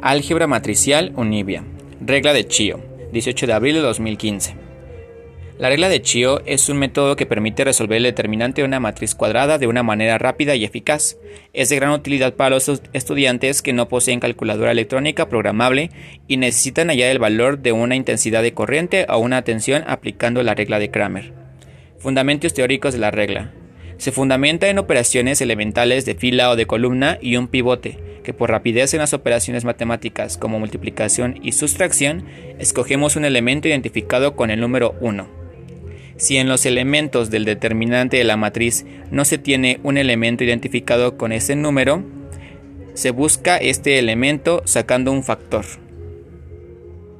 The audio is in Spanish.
Álgebra matricial univia. Regla de Chio, 18 de abril de 2015. La regla de Chio es un método que permite resolver el determinante de una matriz cuadrada de una manera rápida y eficaz. Es de gran utilidad para los estudiantes que no poseen calculadora electrónica programable y necesitan hallar el valor de una intensidad de corriente o una tensión aplicando la regla de Kramer. Fundamentos teóricos de la regla. Se fundamenta en operaciones elementales de fila o de columna y un pivote, que por rapidez en las operaciones matemáticas como multiplicación y sustracción, escogemos un elemento identificado con el número 1. Si en los elementos del determinante de la matriz no se tiene un elemento identificado con ese número, se busca este elemento sacando un factor.